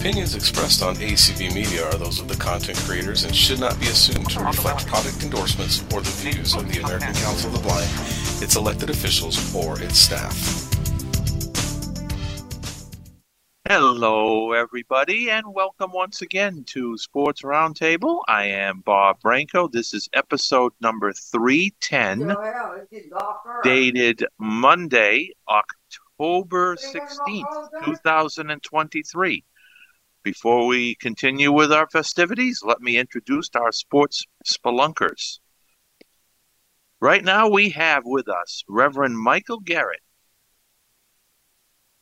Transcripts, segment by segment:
opinions expressed on ACB Media are those of the content creators and should not be assumed to reflect product endorsements or the views of the American Council of the Blind, its elected officials, or its staff. Hello, everybody, and welcome once again to Sports Roundtable. I am Bob Branco. This is episode number 310, dated Monday, October 16th, 2023. Before we continue with our festivities, let me introduce our sports spelunkers. Right now, we have with us Reverend Michael Garrett.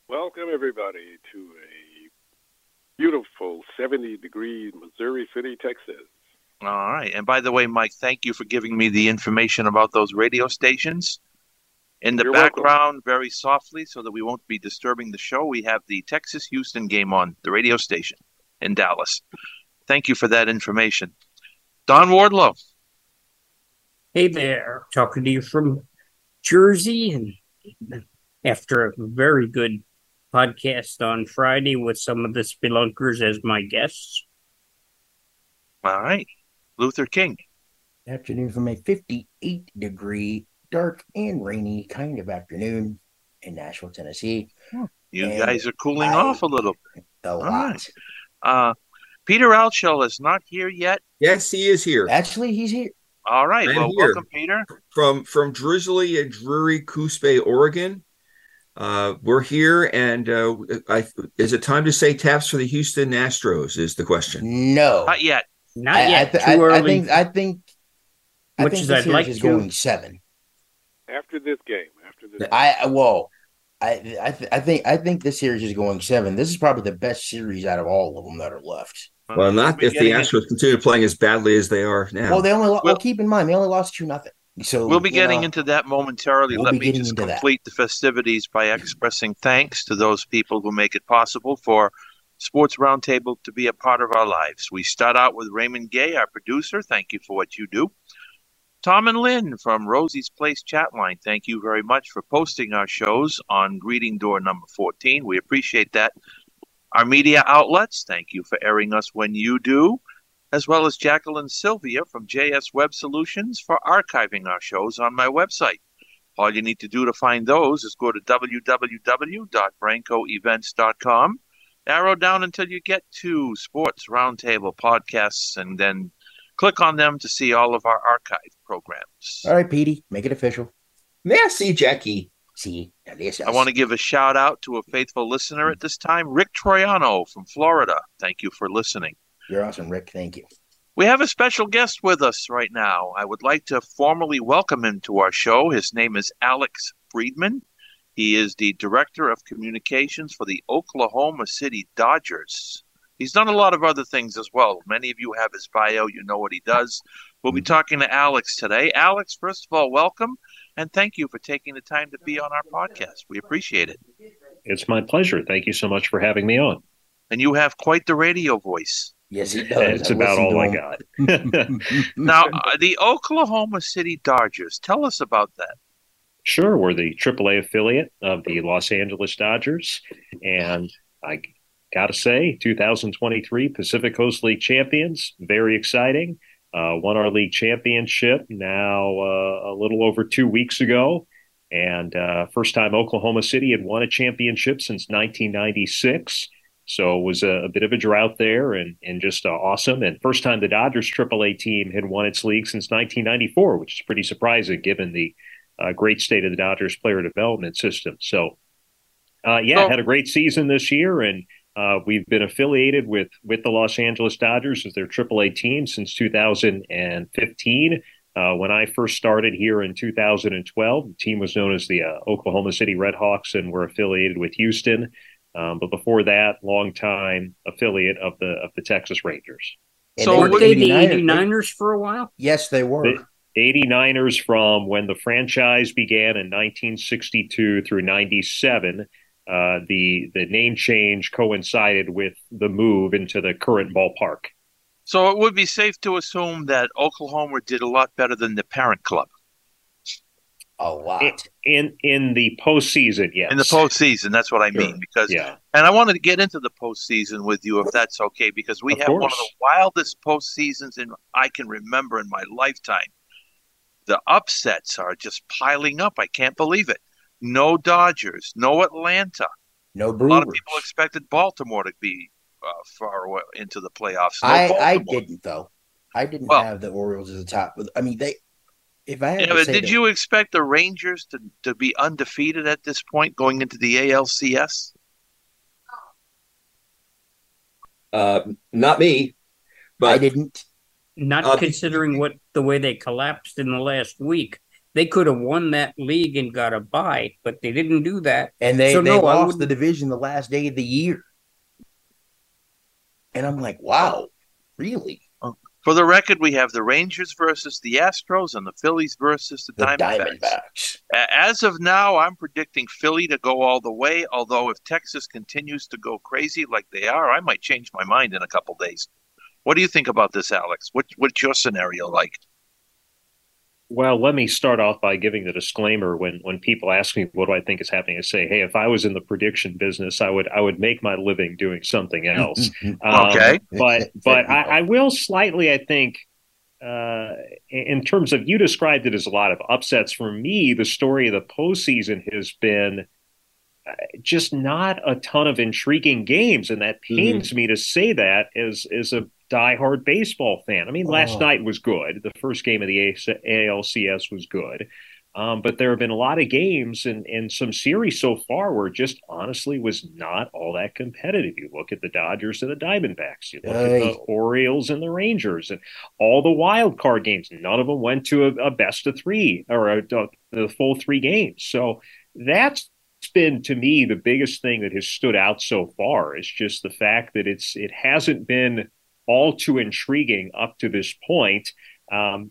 Welcome, everybody, to a beautiful 70 degree Missouri City, Texas. All right. And by the way, Mike, thank you for giving me the information about those radio stations. In the You're background, very softly, so that we won't be disturbing the show, we have the Texas Houston game on the radio station in Dallas. Thank you for that information. Don Wardlow. Hey there, talking to you from Jersey, and after a very good podcast on Friday with some of the spelunkers as my guests. All right. Luther King. afternoon from a 58 degree, dark and rainy kind of afternoon in Nashville, Tennessee. You And guys are cooling I- off a little. A lot. right. Uh, Peter Altschul is not here yet. Yes, he is here Actually, he's here. All right. I am Well, here. welcome, Peter. from from drizzly and dreary Coos Bay, Oregon. Uh, we're here, and uh, I, is it time to say taps for the Houston Astros? Is the question? No. Not yet. Not I, I, yet, th- too I, early. I think I think I Much think as I'd like is to. going seven. After this game, after this, I I- whoa. I I, th- I think I think this series is going seven. This is probably the best series out of all of them that are left. Well, not if the getting Astros continue playing as badly as they are now. Well, they only lo- well, Well- keep in mind they only lost two nothing. So We'll be getting know, into that momentarily. We'll Let be me getting just into that. complete the festivities by expressing thanks to those people who make it possible for Sports Roundtable to be a part of our lives. We start out with Raymond Gay, our producer. Thank you for what you do. Tom and Lynn from Rosie's Place chat line. Thank you very much for posting our shows on greeting door number 14. We appreciate that. Our media outlets, thank you for airing us when you do, as well as Jacqueline Sylvia from JS Web Solutions for archiving our shows on my website. All you need to do to find those is go to www.brancoevents.com, arrow down until you get to Sports Roundtable podcasts, and then click on them to see all of our archive programs. All right, Petey, make it official. Merci, Jackie. See, now this I want to give a shout out to a faithful listener at this time, Rick Troiano from Florida. Thank you for listening. You're awesome, Rick. Thank you. We have a special guest with us right now. I would like to formally welcome him to our show. His name is Alex Friedman. He is the Director of Communications for the Oklahoma City Dodgers. He's done a lot of other things as well. Many of you have his bio, you know what he does. We'll be talking to Alex today. Alex, first of all, welcome and thank you for taking the time to be on our podcast. We appreciate it. It's my pleasure. Thank you so much for having me on. And you have quite the radio voice. Yes, he does. It's I about all I got. Now, uh, the Oklahoma City Dodgers, tell us about that. Sure, we're the AAA affiliate of the Los Angeles Dodgers, and I got to say, 2023 Pacific Coast League champions, very exciting. Uh, won our league championship now uh, a little over two weeks ago, and uh, first time Oklahoma City had won a championship since 1996. So it was a, a bit of a drought there, and and just uh, awesome. And first time the Dodgers AAA team had won its league since 1994, which is pretty surprising given the uh, great state of the Dodgers player development system. So, uh, yeah, So- had a great season this year, and uh, we've been affiliated with with the Los Angeles Dodgers as their AAA team since 2015. Uh, when I first started here in 2012, the team was known as the uh, Oklahoma City Redhawks, and we're affiliated with Houston. Um, but before that, long time affiliate of the of the Texas Rangers. And So they were Weren't they the 89ers. 89ers for a while? Yes, they were. The 89ers from when the franchise began in 1962 through 97. Uh, the the name change coincided with the move into the current ballpark. So it would be safe to assume that Oklahoma did a lot better than the parent club. a lot in in the postseason. Yes, in the postseason. That's what I Sure. mean. Because yeah, and I wanted to get into the postseason with you, if that's okay, because we Of have one of the wildest postseasons in I can remember in my lifetime. The upsets are just piling up. I can't believe it. No Dodgers, no Atlanta. no A lot of people expected Baltimore to be uh, far away into the playoffs. No I, I didn't though. I didn't Well- have the Orioles as the top. I mean, they. If I had Yeah, to but say did that- you expect the Rangers to, to be undefeated at this point going into the ALCS? Uh, not me, but I didn't. Not Uh, considering what the way they collapsed in the last week. They could have won that league and got a bye, but they didn't do that. And they, So, they no, lost the division the last day of the year. And I'm like, wow, really? For the record, we have the Rangers versus the Astros and the Phillies versus the, The Diamondbacks. Diamondbacks. As of now, I'm predicting Philly to go all the way. Although if Texas continues to go crazy like they are, I might change my mind in a couple days. What do you think about this, Alex? What, what's your scenario like? Well, let me start off by giving the disclaimer when when people ask me what do I think is happening, I say, hey, if I was in the prediction business, I would I would make my living doing something else. Um, Okay. but but I, I will slightly, I think, uh, in in terms of you described it as a lot of upsets. For me, the story of the postseason has been uh, just not a ton of intriguing games, and that pains me to say that as as a diehard baseball fan. I mean, last Oh. night was good. The first game of the ALCS was good. Um, but there have been a lot of games and, and some series so far where just honestly was not all that competitive. You look at the Dodgers and the Diamondbacks, you look at the Orioles and the Rangers, and all the wild card games. None of them went to a, a best of three or a, the full three games. So that's been to me the biggest thing that has stood out so far is just the fact that it's it hasn't been all too intriguing up to this point. Um,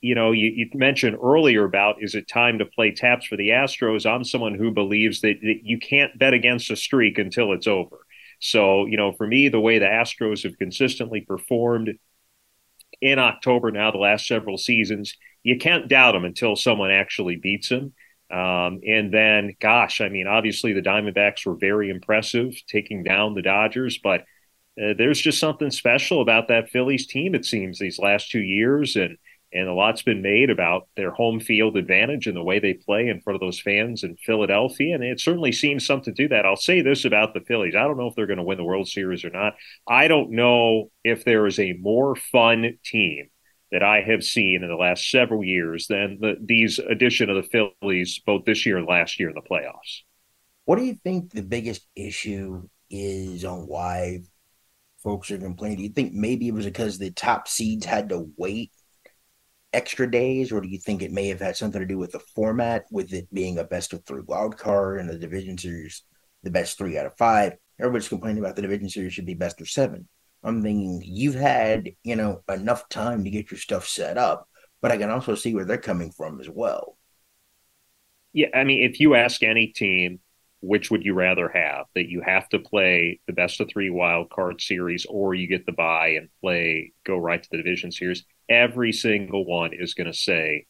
you know, you, you mentioned earlier about is it time to play taps for the Astros? I'm someone who believes that, that you can't bet against a streak until it's over. So, you know, for me, the way the Astros have consistently performed in October now, the last several seasons, you can't doubt them until someone actually beats them. Um, and then, gosh, I mean, obviously the Diamondbacks were very impressive taking down the Dodgers, but uh, there's just something special about that Phillies team, it seems, these last two years. And and a lot's been made about their home field advantage and the way they play in front of those fans in Philadelphia. And it certainly seems something to that. I'll say this about the Phillies. I don't know if they're going to win the World Series or not. I don't know if there is a more fun team that I have seen in the last several years than the, these addition of the Phillies, both this year and last year in the playoffs. What do you think the biggest issue is on why folks are complaining? Do you think maybe it was because the top seeds had to wait extra days, or do you think it may have had something to do with the format, with it being a best of three wild card and the division series, the best three out of five? Everybody's complaining about the division series should be best of seven. I'm thinking you've had, you know, enough time to get your stuff set up, but I can also see where they're coming from as well. Yeah, I mean, if you ask any team, which would you rather have? That you have to play the best of three wild card series, or you get the bye and play go right to the division series? Every single one is going to say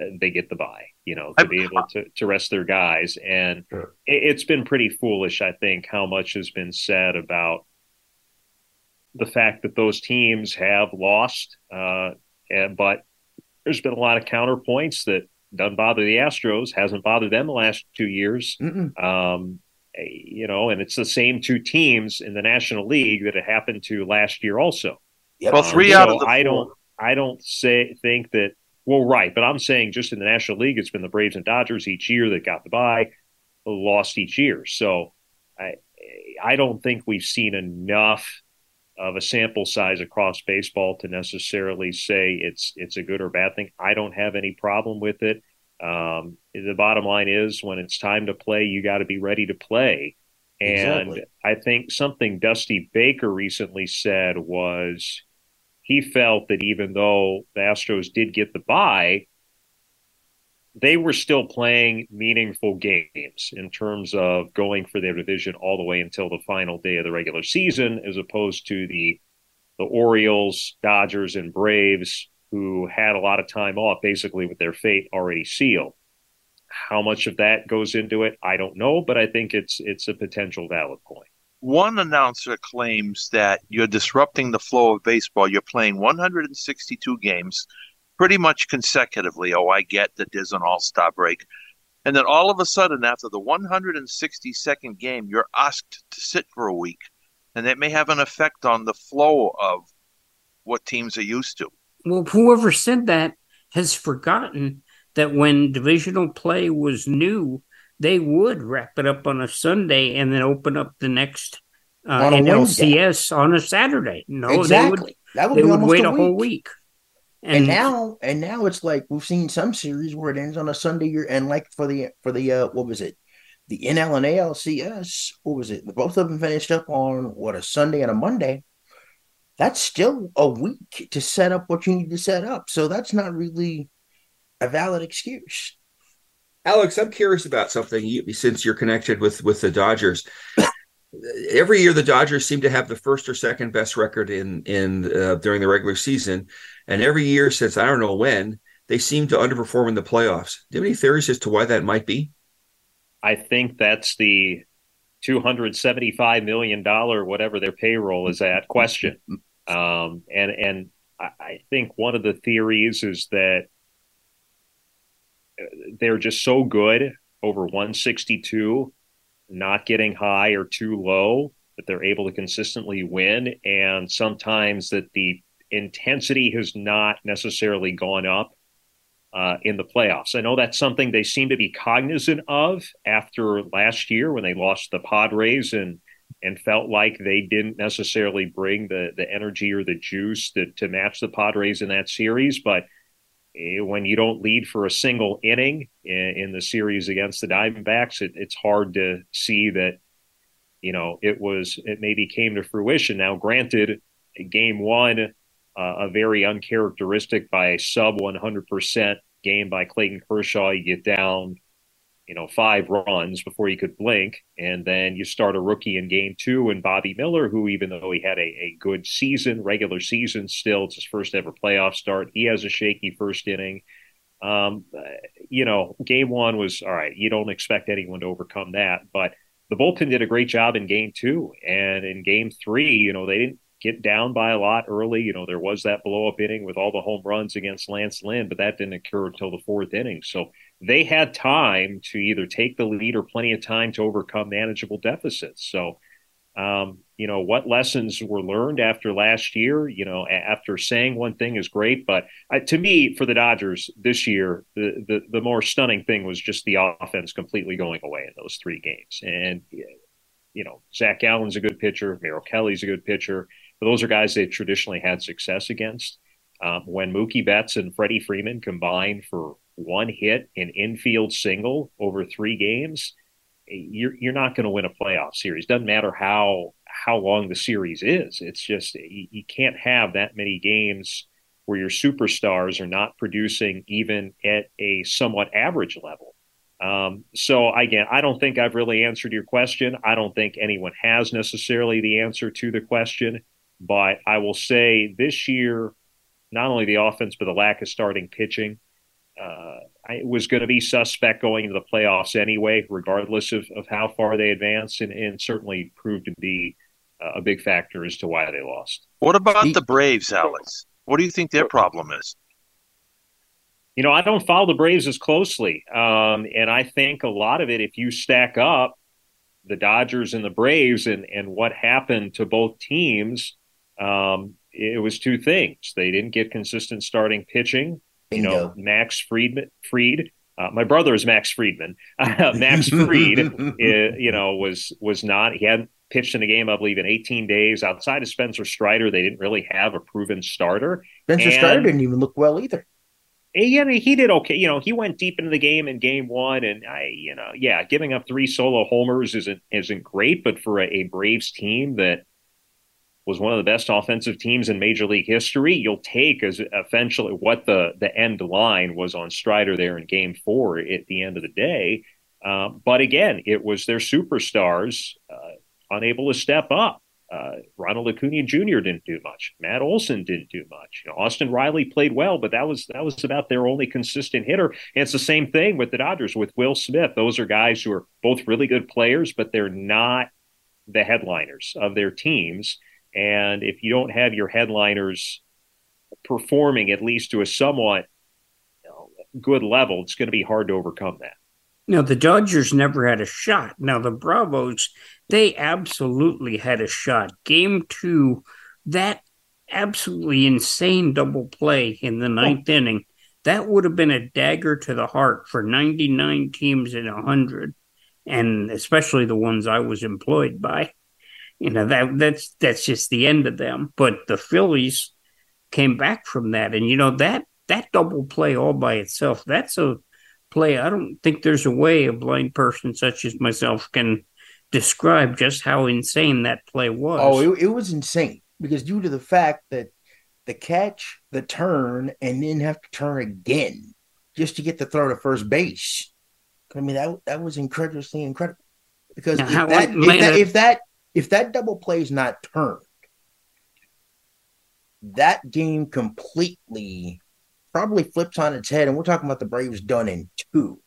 uh, they get the bye, you know, to be able to to rest their guys. And Sure. it, it's been pretty foolish, I think, how much has been said about the fact that those teams have lost, uh, and but there's been a lot of counterpoints that doesn't bother the Astros, hasn't bothered them the last two years. Um, you know, and it's the same two teams in the National League that it happened to last year also. Yep. Well, three Um, out so of the I four. don't, I don't say think that. Well, right, but I'm saying just in the National League, it's been the Braves and Dodgers each year that got the bye, lost each year. So I, I don't think we've seen enough of a sample size across baseball to necessarily say it's it's a good or bad thing. I don't have any problem with it. Um, the bottom line is when it's time to play, you got to be ready to play. And Exactly. I think something Dusty Baker recently said was he felt that even though the Astros did get the bye, they were still playing meaningful games in terms of going for their division all the way until the final day of the regular season, as opposed to the the Orioles, Dodgers, and Braves, who had a lot of time off, basically with their fate already sealed. how much of that goes into it, I don't know, but I think it's it's a potential valid point. One announcer claims that you're disrupting the flow of baseball. You're playing 162 games pretty much consecutively. Oh, I get that there's an all star break. And then all of a sudden, after the 162nd game, you're asked to sit for a week. And that may have an effect on the flow of what teams are used to. Well, whoever said that has forgotten that when divisional play was new, they would wrap it up on a Sunday and then open up the next uh, NLCS Wednesday. on a Saturday. No, exactly. they would, that would, they would wait a, a whole week. And, and, now, and now it's like we've seen some series where it ends on a Sunday. year And like for the for the uh, what was it, the NL and ALCS? What was it? Both of them finished up on what a Sunday and a Monday. That's still a week to set up what you need to set up. So that's not really a valid excuse. Alex, I'm curious about something you, since you're connected with with the Dodgers. Every year, the Dodgers seem to have the first or second best record in in uh, during the regular season, and every year since I don't know when, they seem to underperform in the playoffs. Do you have any theories as to why that might be? I think that's the two hundred seventy-five million dollar whatever their payroll is at question, um, and and I think one of the theories is that they're just so good over 162, not getting high or too low that they're able to consistently win. And sometimes that the intensity has not necessarily gone up uh, in the playoffs. I know that's something they seem to be cognizant of after last year when they lost the Padres and and felt like they didn't necessarily bring the the energy or the juice to, to match the Padres in that series. But when you don't lead for a single inning in, in the series against the Diamondbacks, it, it's hard to see that you know it was it maybe came to fruition. Now, granted, game one, uh, a very uncharacteristic by sub 100% game by Clayton Kershaw. You get down you know, five runs before he could blink. And then you start a rookie in game two and Bobby Miller, who, even though he had a, a good season, regular season, still it's his first ever playoff start. He has a shaky first inning. Um, you know, game one was all right. You don't expect anyone to overcome that, but the bullpen did a great job in game two. And in game three, you know, they didn't get down by a lot early. You know, there was that blow up inning with all the home runs against Lance Lynn, but that didn't occur until the fourth inning. So they had time to either take the lead or plenty of time to overcome manageable deficits. So, um, you know, what lessons were learned after last year? You know, after saying one thing is great, but to me, for the Dodgers this year, the, the the more stunning thing was just the offense completely going away in those three games. And you know, Zac Gallen's a good pitcher, Merrill Kelly's a good pitcher. But those are guys they traditionally had success against. Um, when Mookie Betts and Freddie Freeman combined for one hit, an infield single over three games, you're you're not going to win a playoff series. Doesn't matter how how long the series is. It's just you, you can't have that many games where your superstars are not producing even at a somewhat average level. Um, so again, I don't think I've really answered your question. I don't think anyone has necessarily the answer to the question. But I will say this year, not only the offense, but the lack of starting pitching uh, was going to be suspect going into the playoffs anyway, regardless of, of how far they advance, and, and certainly proved to be a big factor as to why they lost. What about the Braves, Alex? What do you think their problem is? You know, I don't follow the Braves as closely. Um, and I think a lot of it, if you stack up the Dodgers and the Braves and, and what happened to both teams, um, it was two things. They didn't get consistent starting pitching. Bingo. You know, Max Friedman, Fried. Uh, my brother is Max Friedman. Max Fried, you know, was was not. He hadn't pitched in a game, I believe, in 18 days. Outside of Spencer Strider, they didn't really have a proven starter. Spencer and, Strider didn't even look well either. Yeah, he did okay. You know, he went deep into the game in game one, and I, you know, yeah, giving up three solo homers isn't isn't great, but for a, a Braves team that was one of the best offensive teams in Major League history. You'll take as essentially what the the end line was on Strider there in Game Four at the end of the day. Uh, but again, it was their superstars uh, unable to step up. uh, Ronald Acuna Jr. didn't do much. Matt Olson didn't do much. You know, Austin Riley played well, but that was that was about their only consistent hitter. And it's the same thing with the Dodgers with Will Smith. Those are guys who are both really good players, but they're not the headliners of their teams. And if you don't have your headliners performing at least to a somewhat you know, good level, it's going to be hard to overcome that. Now, the Dodgers never had a shot. Now, the Bravos, they absolutely had a shot. Game two, that absolutely insane double play in the oh. ninth oh. inning, that would have been a dagger to the heart for 99 teams in 100, and especially the ones I was employed by. You know, that that's that's just the end of them. But the Phillies came back from that. And, you know, that that double play all by itself, that's a play. I don't think there's a way a blind person such as myself can describe just how insane that play was. Oh, it, it was insane because due to the fact that the catch, the turn, and then have to turn again just to get the throw to first base. I mean that that was incredibly incredible because if that, if that, if that if that double play is not turned, that game completely probably flips on its head. And we're talking about the Braves done in two,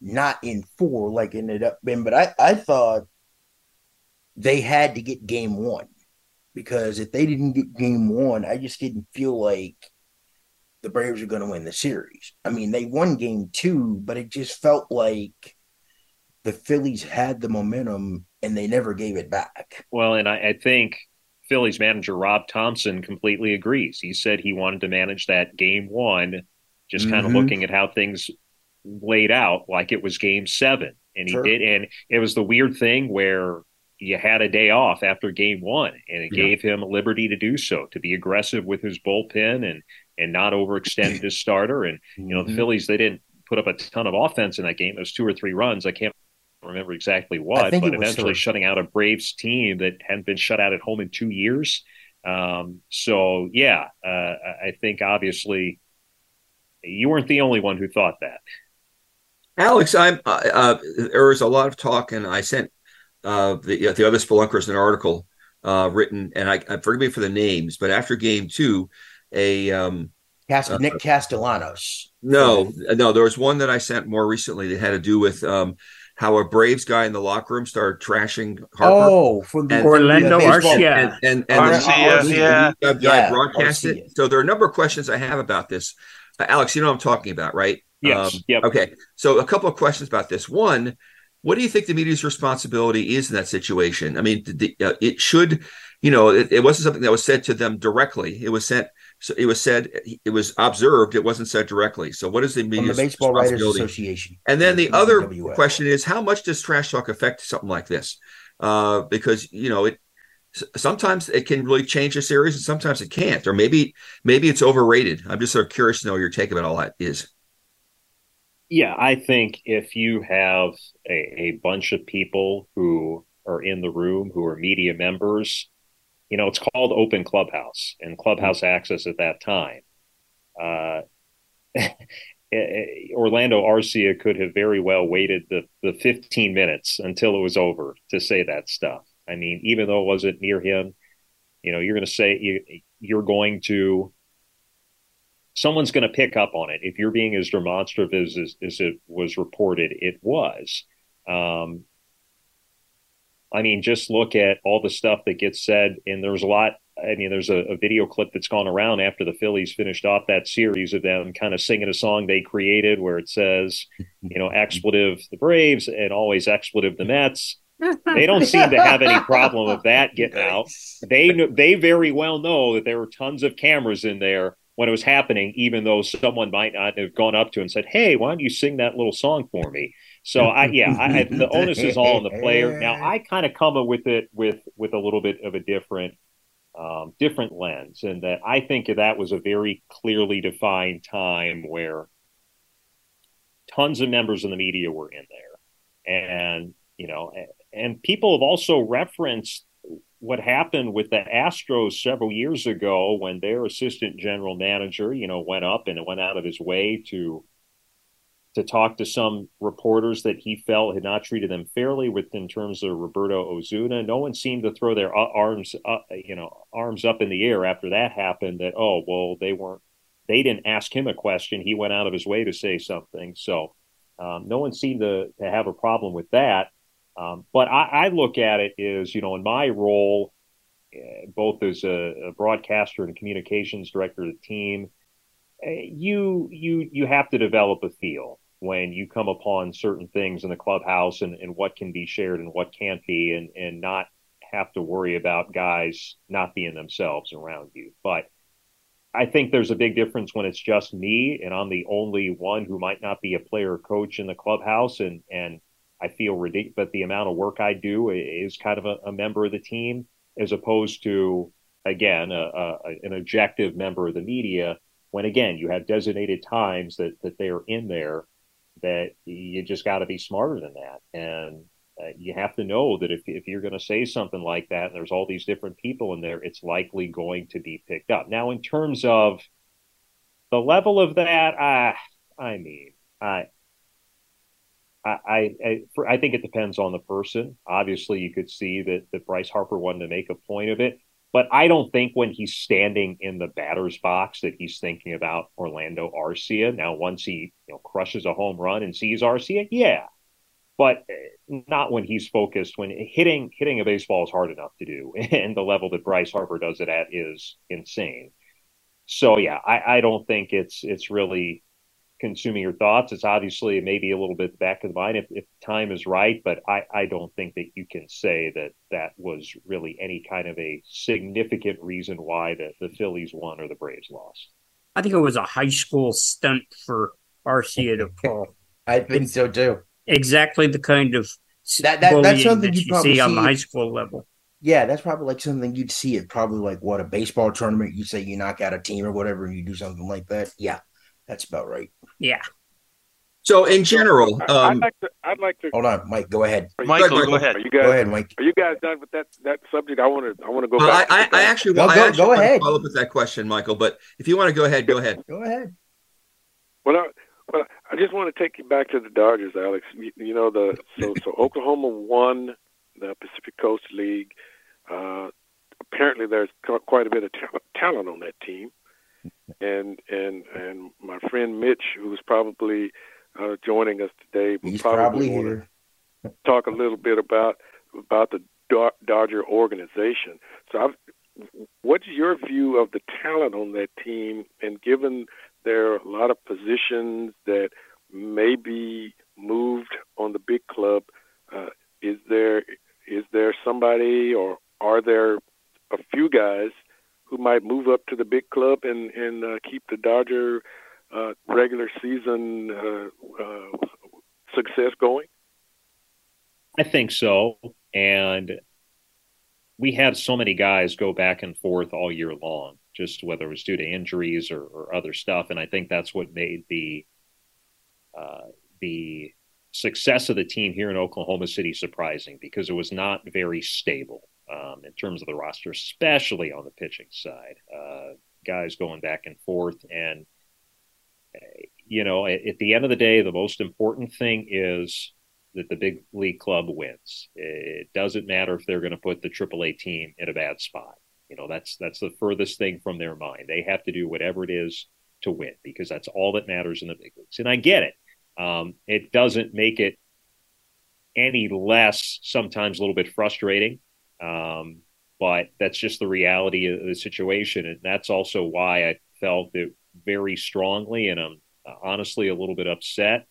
not in four, like it ended up being. But I, I thought they had to get game one because if they didn't get game one, I just didn't feel like the Braves are going to win the series. I mean, they won game two, but it just felt like the Phillies had the momentum and they never gave it back. Well, and I, I think Phillies manager Rob Thomson completely agrees. He said he wanted to manage that game one, just mm-hmm. kind of looking at how things laid out like it was game seven. And he sure. did. And it was the weird thing where you had a day off after game one, and it yeah. gave him liberty to do so, to be aggressive with his bullpen and and not overextend his starter. And you know, the mm-hmm. Phillies they didn't put up a ton of offense in that game. Those two or three runs. I can't remember exactly what, but eventually shutting out a Braves team that hadn't been shut out at home in two years. Um, so yeah, uh, I think obviously you weren't the only one who thought that. Alex, I'm. Uh, uh, there was a lot of talk, and I sent uh, the the other spelunkers an article uh, written, and I, I forgive me for the names, but after game two, a um, Cast- uh, Nick Castellanos. No, no, there was one that I sent more recently that had to do with um, how a Braves guy in the locker room started trashing Harper. Oh, from the and, Orlando Arcia. And, and, and, Arcia, the, yeah. guy yeah, broadcast Arcia. it. So there are a number of questions I have about this. Uh, Alex, you know what I'm talking about, right? Yes. Um, yep. Okay. So a couple of questions about this. One, what do you think the media's responsibility is in that situation? I mean, the, uh, it should, you know, it, it wasn't something that was said to them directly. It was sent so it was said, it was observed, it wasn't said directly. So what is the media? the Baseball Writers Association. And then the other question is, how much does trash talk affect something like this? Uh, because you know it sometimes it can really change a series, and sometimes it can't, or maybe maybe it's overrated. I'm just sort of curious to know your take about all that is. Yeah, I think if you have a, a bunch of people who are in the room who are media members you know, it's called Open Clubhouse and Clubhouse Access at that time. Uh, Orlando Arcia could have very well waited the, the 15 minutes until it was over to say that stuff. I mean, even though it wasn't near him, you know, you're going to say you, you're going to, someone's going to pick up on it. If you're being as demonstrative as, as, as it was reported, it was. Um, I mean, just look at all the stuff that gets said, and there's a lot. I mean, there's a, a, video clip that's gone around after the Phillies finished off that series of them kind of singing a song they created where it says, you know, expletive the Braves and always expletive the Mets. They don't seem to have any problem with that getting out. They they very well know that there were tons of cameras in there when it was happening, even though someone might not have gone up to and said, "Hey, why don't you sing that little song for me?" So I yeah, I, the onus is all on the player. Now I kind of come with it with with a little bit of a different um, different lens, and that I think that was a very clearly defined time where tons of members of the media were in there, and you know, and people have also referenced what happened with the Astros several years ago when their assistant general manager, you know, went up and went out of his way to to talk to some reporters that he felt had not treated them fairly with in terms of Roberto Osuna. No one seemed to throw their arms up, you know, arms up in the air after that happened that, oh, well, they weren't, they didn't ask him a question. He went out of his way to say something. So um, no one seemed to, to have a problem with that. Um, but I, I, look at it as, you know, in my role, uh, both as a, a broadcaster and communications director of the team, you you you have to develop a feel when you come upon certain things in the clubhouse and, and what can be shared and what can't be and and not have to worry about guys not being themselves around you. But I think there's a big difference when it's just me and I'm the only one who might not be a player coach in the clubhouse and and I feel ridiculous but the amount of work I do is kind of a, a member of the team as opposed to again a, a, an objective member of the media when again you have designated times that that they are in there that you just got to be smarter than that and uh, you have to know that if, if you're going to say something like that and there's all these different people in there it's likely going to be picked up now in terms of the level of that i i mean i I, I, I think it depends on the person. Obviously, you could see that, that Bryce Harper wanted to make a point of it. But I don't think when he's standing in the batter's box that he's thinking about Orlando Arcia. Now, once he you know crushes a home run and sees Arcia, yeah, but eh, not when he's focused. When hitting hitting a baseball is hard enough to do, and the level that Bryce Harper does it at is insane. So yeah, I, I don't think it's it's really consuming your thoughts. It's obviously maybe a little bit back of the mind if, if time is right, but I, I don't think that you can say that that was really any kind of a significant reason why the, the Phillies won or the Braves lost. I think it was a high school stunt for Arcia to pull. I think so too. Exactly the kind of that, that that's something that you see, see on the high school level. Yeah, that's probably like something you'd see at probably like what a baseball tournament. You say you knock out a team or whatever, and you do something like that. Yeah, that's about right. Yeah. So in general, um, I'd, like to, I'd like to. Hold on, Mike. Go ahead. Michael, go ahead. Are you guys, go ahead, Mike. Are you guys done with that that subject? I want to. I want to go well, back. I, I, actually, well, I go, actually go ahead. Follow up with that question, Michael. But if you want to go ahead, go ahead. Go ahead. Well, I, well, I just want to take you back to the Dodgers, Alex. You, you know the so so Oklahoma won the Pacific Coast League. Uh, apparently, there's quite a bit of ta- talent on that team and and and my friend Mitch, who's probably uh, joining us today, he's probably, probably here. talk a little bit about about the Dodger organization. So, I've, what's your view of the talent on that team? And given there are a lot of positions that may be moved on the big club, uh, is there is there somebody or are there a few guys who might move up to the big club and and uh, keep the Dodger uh, regular season uh, uh, success going? I think so, and we had so many guys go back and forth all year long, just whether it was due to injuries or, or other stuff, and I think that's what made the uh, the success of the team here in Oklahoma City surprising because it was not very stable um, in terms of the roster, especially on the pitching side. Uh, guys going back and forth. And, you know, at, at, the end of the day, the most important thing is that the big league club wins. It doesn't matter if they're going to put the AAA team in a bad spot. You know, that's that's the furthest thing from their mind. They have to do whatever it is to win because that's all that matters in the big leagues. And I get it. Um, it doesn't make it any less sometimes a little bit frustrating um, but that's just the reality of the situation. And that's also why I felt it very strongly. And I'm honestly a little bit upset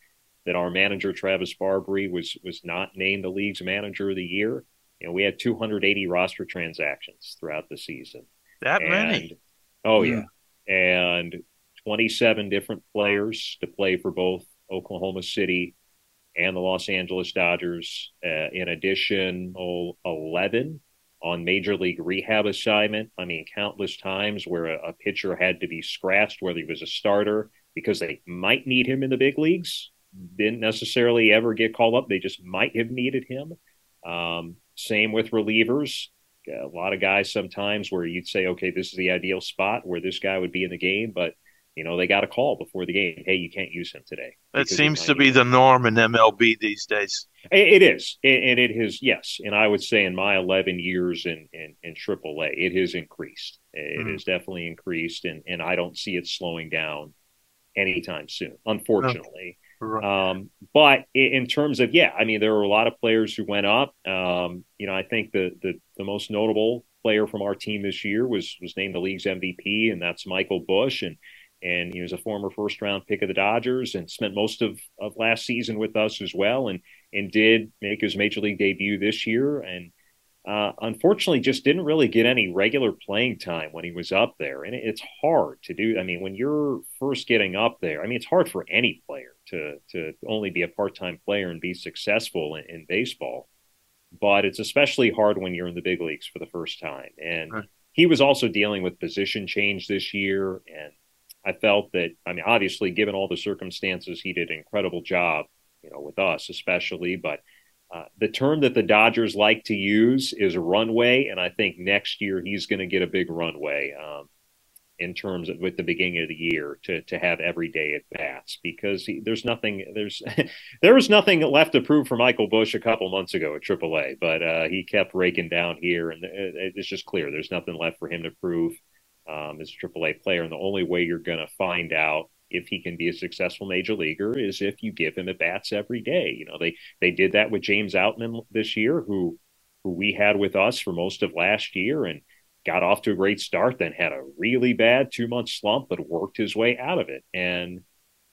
that our manager, Travis Barbary, was, was not named the league's manager of the year. You know, we had 280 roster transactions throughout the season. That and, many? Oh, yeah. And 27 different players to play for both Oklahoma City and the Los Angeles Dodgers. Uh, in addition, oh, 11 on major league rehab assignment. I mean, countless times where a, a, pitcher had to be scratched, whether he was a starter, because they might need him in the big leagues. Didn't necessarily ever get called up. They just might have needed him. Um, same with relievers. A lot of guys sometimes where you'd say, okay, this is the ideal spot where this guy would be in the game, but You know, they got a call before the game. Hey, you can't use him today. That seems to be the norm in MLB these days. It is, and it has yes, and I would say in my 11 years in in, in AAA, it has increased. It mm. has definitely increased, and and I don't see it slowing down anytime soon. Unfortunately. Right. Um, but in terms of yeah, I mean there were a lot of players who went up. Um, you know, I think the the the most notable player from our team this year was was named the league's MVP, and that's Michael Busch And and he was a former first round pick of the Dodgers and spent most of, of last season with us as well and and did make his major league debut this year. And uh, unfortunately just didn't really get any regular playing time when he was up there. And it's hard to do. I mean when you're first getting up there i mean it's hard for any player to to only be a part-time player and be successful in, in baseball. But it's especially hard when you're in the big leagues for the first time. And right. he was also dealing with position change this year and I felt that, I mean, obviously, given all the circumstances, he did an incredible job, you know, with us especially. But uh, the term that the Dodgers like to use is runway, and I think next year he's going to get a big runway um, in terms of with the beginning of the year to to have every day at bats because he, there's nothing there's there was nothing left to prove for Michael Busch a couple months ago at AAA, but uh, he kept raking down here, and it's just clear there's nothing left for him to prove um, as a AAA player. And the only way you're going to find out if he can be a successful major leaguer is if you give him at bats every day. You know, they they did that with James Outman this year, who who we had with us for most of last year and got off to a great start, then had a really bad two month slump, but worked his way out of it. And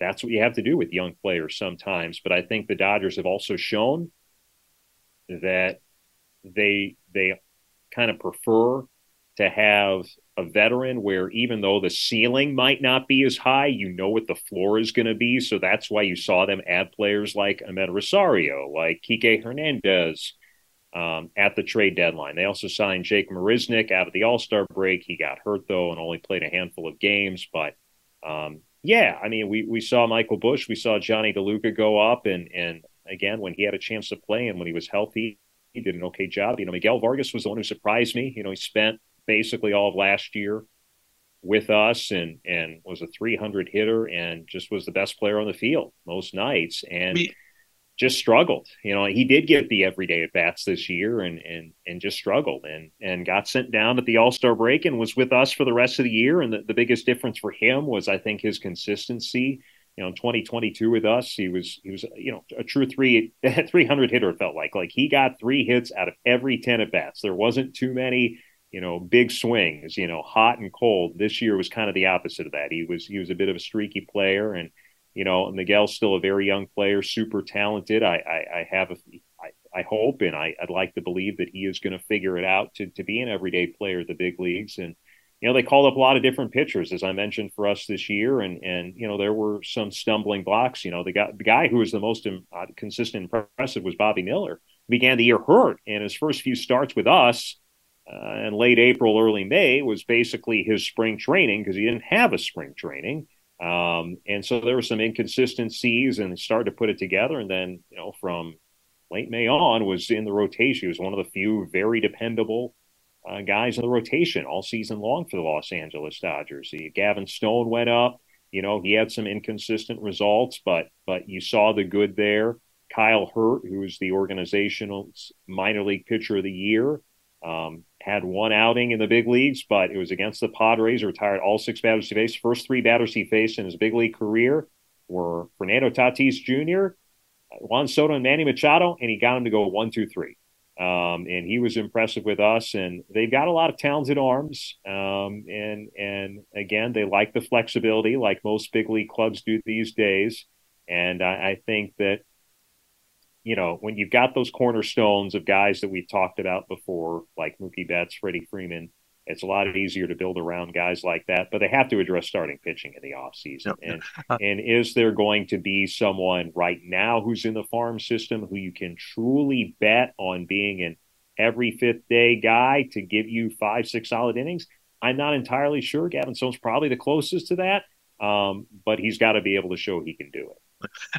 that's what you have to do with young players sometimes. But I think the Dodgers have also shown that they they kind of prefer to have a veteran where even though the ceiling might not be as high, you know what the floor is going to be. So that's why you saw them add players like Amed Rosario, like Kike Hernandez um, at the trade deadline. They also signed Jake Marisnick out of the All Star break. He got hurt though and only played a handful of games. But um, yeah, I mean, we we saw Michael Busch, we saw Jonny DeLuca go up, and and again when he had a chance to play and when he was healthy, he did an okay job. You know, Miguel Vargas was the one who surprised me. You know, he spent basically all of last year with us and and was a 300 hitter and just was the best player on the field most nights and just struggled. You know, he did get the everyday at bats this year and and and just struggled and and got sent down at the All Star break and was with us for the rest of the year. And the, the biggest difference for him was I think his consistency. You know, in 2022 with us, he was he was you know a true three 300 hitter. It felt like like he got three hits out of every 10 at bats. There wasn't too many you know, big swings, you know, hot and cold. This year was kind of the opposite of that. He was he was a bit of a streaky player, and you know, Miguel's still a very young player, super talented. I I, I have a I, I hope and I, I'd like to believe that he is going to figure it out to to be an everyday player at the big leagues. And you know, they called up a lot of different pitchers, as I mentioned for us this year, and and you know, there were some stumbling blocks. You know, the guy the guy who was the most uh, consistent, impressive was Bobby Miller. Began the year hurt, and his first few starts with us uh, and late April, early May was basically his spring training because he didn't have a spring training. Um, and so there were some inconsistencies and started to put it together. And then, you know, from late May on was in the rotation. He was one of the few very dependable uh, guys in the rotation all season long for the Los Angeles Dodgers. He, Gavin Stone went up. You know, he had some inconsistent results, but but you saw the good there. Kyle Hurt, who was the organizational minor league pitcher of the year, um, had one outing in the big leagues, but it was against the Padres. Retired all six batters he faced. First three batters he faced in his big league career were Fernando Tatis Jr., Juan Soto, and Manny Machado, and he got him to go one, two, three. Um, and he was impressive with us. And they've got a lot of talented arms. Um, and and again, they like the flexibility, like most big league clubs do these days. And I, I think that you know, when you've got those cornerstones of guys that we've talked about before, like Mookie Betts, Freddie Freeman, it's a lot easier to build around guys like that. But they have to address starting pitching in the offseason. Yep. And and is there going to be someone right now who's in the farm system who you can truly bet on being an every fifth day guy to give you five, six solid innings? I'm not entirely sure. Gavin Stone's probably the closest to that. Um, but he's got to be able to show he can do it.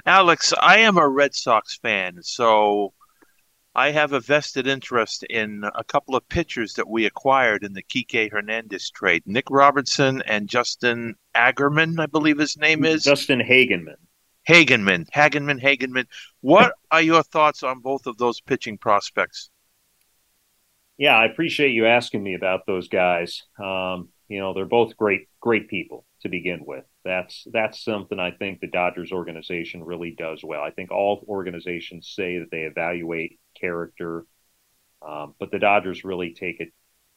Alex, I am a Red Sox fan, so I have a vested interest in a couple of pitchers that we acquired in the Kike Hernandez trade. Nick Robertson and Justin Agerman, I believe his name is. Justin Hagenman. Hagenman, Hagenman, Hagenman. What are your thoughts on both of those pitching prospects? Yeah, I appreciate you asking me about those guys. Um, you know, they're both great, great people to begin with. That's that's something I think the Dodgers organization really does well. I think all organizations say that they evaluate character, um, but the Dodgers really take it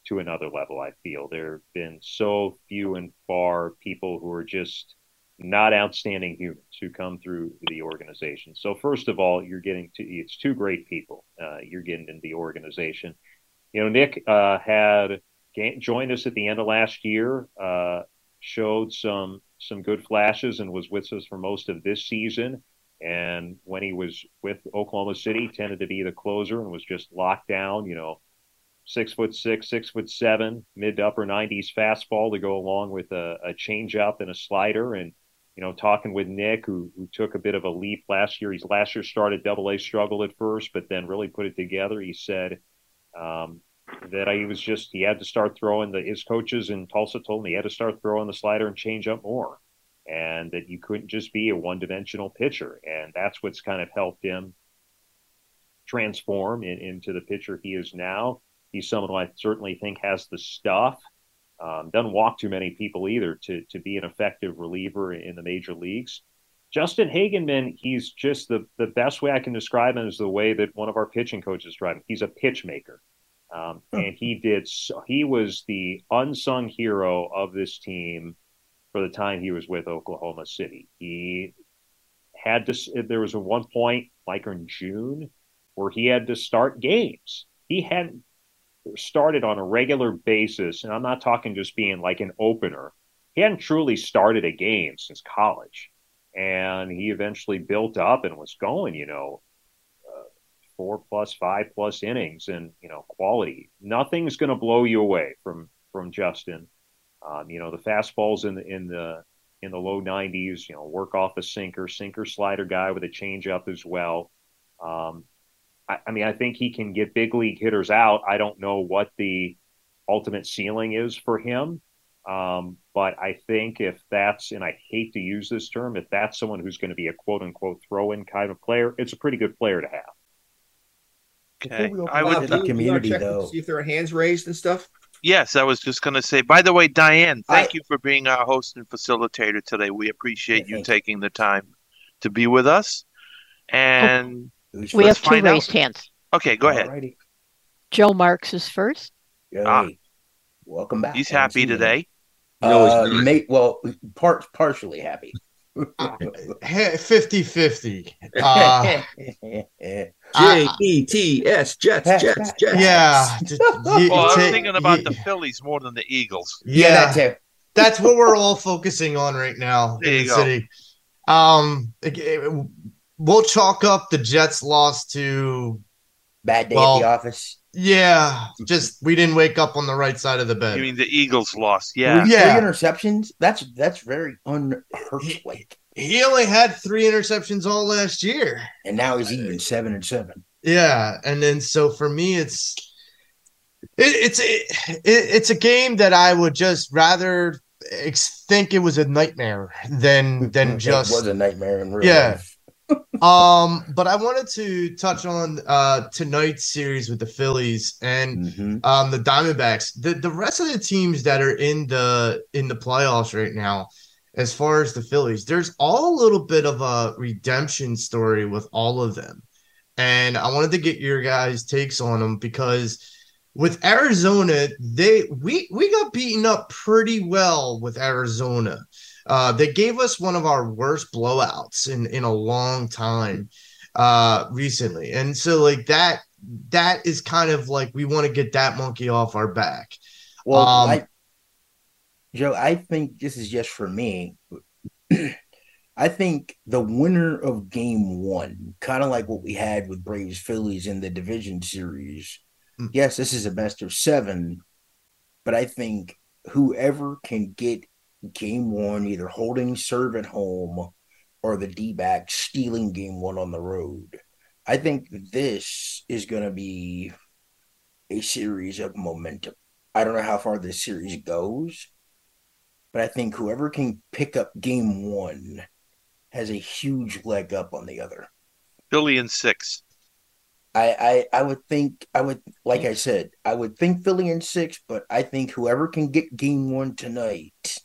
to another level. I feel there have been so few and far people who are just not outstanding humans who come through the organization. So first of all, you're getting to it's two great people. Uh, you're getting into the organization. You know, Nick uh, had joined us at the end of last year. Uh, showed some some good flashes and was with us for most of this season. And when he was with Oklahoma City, tended to be the closer and was just locked down. You know, six foot six, six foot seven, mid to upper 90s fastball to go along with a, a changeup and a slider. And you know, talking with Nick, who who took a bit of a leap last year. He's last year started Double A struggle at first, but then really put it together. He said, um, that he was just he had to start throwing the his coaches in Tulsa told him he had to start throwing the slider and change up more, and that you couldn't just be a one dimensional pitcher, and that's what's kind of helped him transform in, into the pitcher he is now. He's someone who I certainly think has the stuff. Um, doesn't walk too many people either to to be an effective reliever in the major leagues. Justin Hagenman, he's just the the best way I can describe him is the way that one of our pitching coaches described him. He's a pitch maker. Um, and he did. So, he was the unsung hero of this team for the time he was with Oklahoma City. He had to. There was a one point, like in June, where he had to start games. He hadn't started on a regular basis, and I'm not talking just being like an opener. He hadn't truly started a game since college, and he eventually built up and was going. You know, four plus five plus innings and you know quality. Nothing's going to blow you away from from Justin. Um, you know the fastballs in the in the in the low 90s. You know work off a sinker, sinker slider guy with a changeup as well. Um, I, I mean I think he can get big league hitters out. I don't know what the ultimate ceiling is for him. Um, but I think if that's, and I hate to use this term, if that's someone who's going to be a quote unquote throw in kind of player, it's a pretty good player to have. Okay. I would the community though. See if there are hands raised and stuff. Yes, I was just going to say. By the way, Diane, thank I, you for being our host and facilitator today. We appreciate you taking the time to be with us. And oh, we have two raised out. hands. Okay, go Alrighty. ahead. Joe Marks is first. Ah. Welcome back. He's happy today. Uh, may, well, part partially happy. 50 50. Uh, J E T S Jets Jets Jets. Yeah. well, I'm thinking about the Phillies more than the Eagles. Yeah, yeah that's what we're all focusing on right now there in the go. city. Um, it, it, we'll chalk up the Jets' loss to bad day well, at the office. Yeah, just we didn't wake up on the right side of the bed. You mean the Eagles lost? Yeah, yeah. Three interceptions. That's that's very unheard like. He only had three interceptions all last year, and now he's even seven and seven. Yeah, and then so for me, it's it, it's it, it's a game that I would just rather think it was a nightmare than than just was a nightmare in real yeah. life. Um, but I wanted to touch on uh tonight's series with the Phillies and mm-hmm. um the Diamondbacks. The the rest of the teams that are in the in the playoffs right now as far as the Phillies. There's all a little bit of a redemption story with all of them. And I wanted to get your guys' takes on them because with Arizona, they we we got beaten up pretty well with Arizona. Uh, they gave us one of our worst blowouts in in a long time uh recently. And so like that that is kind of like we want to get that monkey off our back. Well, um, I, Joe, I think this is just for me. I think the winner of game one, kind of like what we had with Braves Phillies in the division series. Mm. Yes, this is a best of seven, but I think whoever can get game one, either holding serve at home or the D back stealing game one on the road, I think this is going to be a series of momentum. I don't know how far this series goes, but I think whoever can pick up game one has a huge leg up on the other. Philly in six. I, I I would think I would like I said I would think Philly in six, but I think whoever can get game one tonight,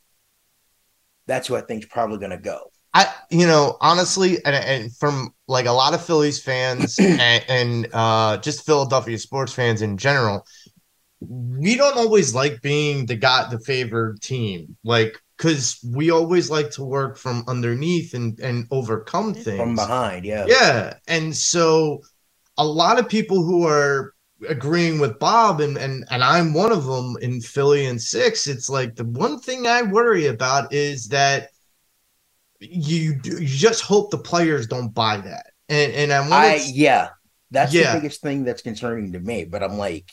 that's who I think is probably going to go. I, you know, honestly, and, and from like a lot of Phillies fans and, and uh, just Philadelphia sports fans in general, we don't always like being the got the favored team, like because we always like to work from underneath and and overcome things from behind. Yeah, yeah, and so a lot of people who are agreeing with Bob and and and I'm one of them in Philly and six. It's like the one thing I worry about is that you you just hope the players don't buy that. And and I'm I yeah, that's yeah. the biggest thing that's concerning to me. But I'm like,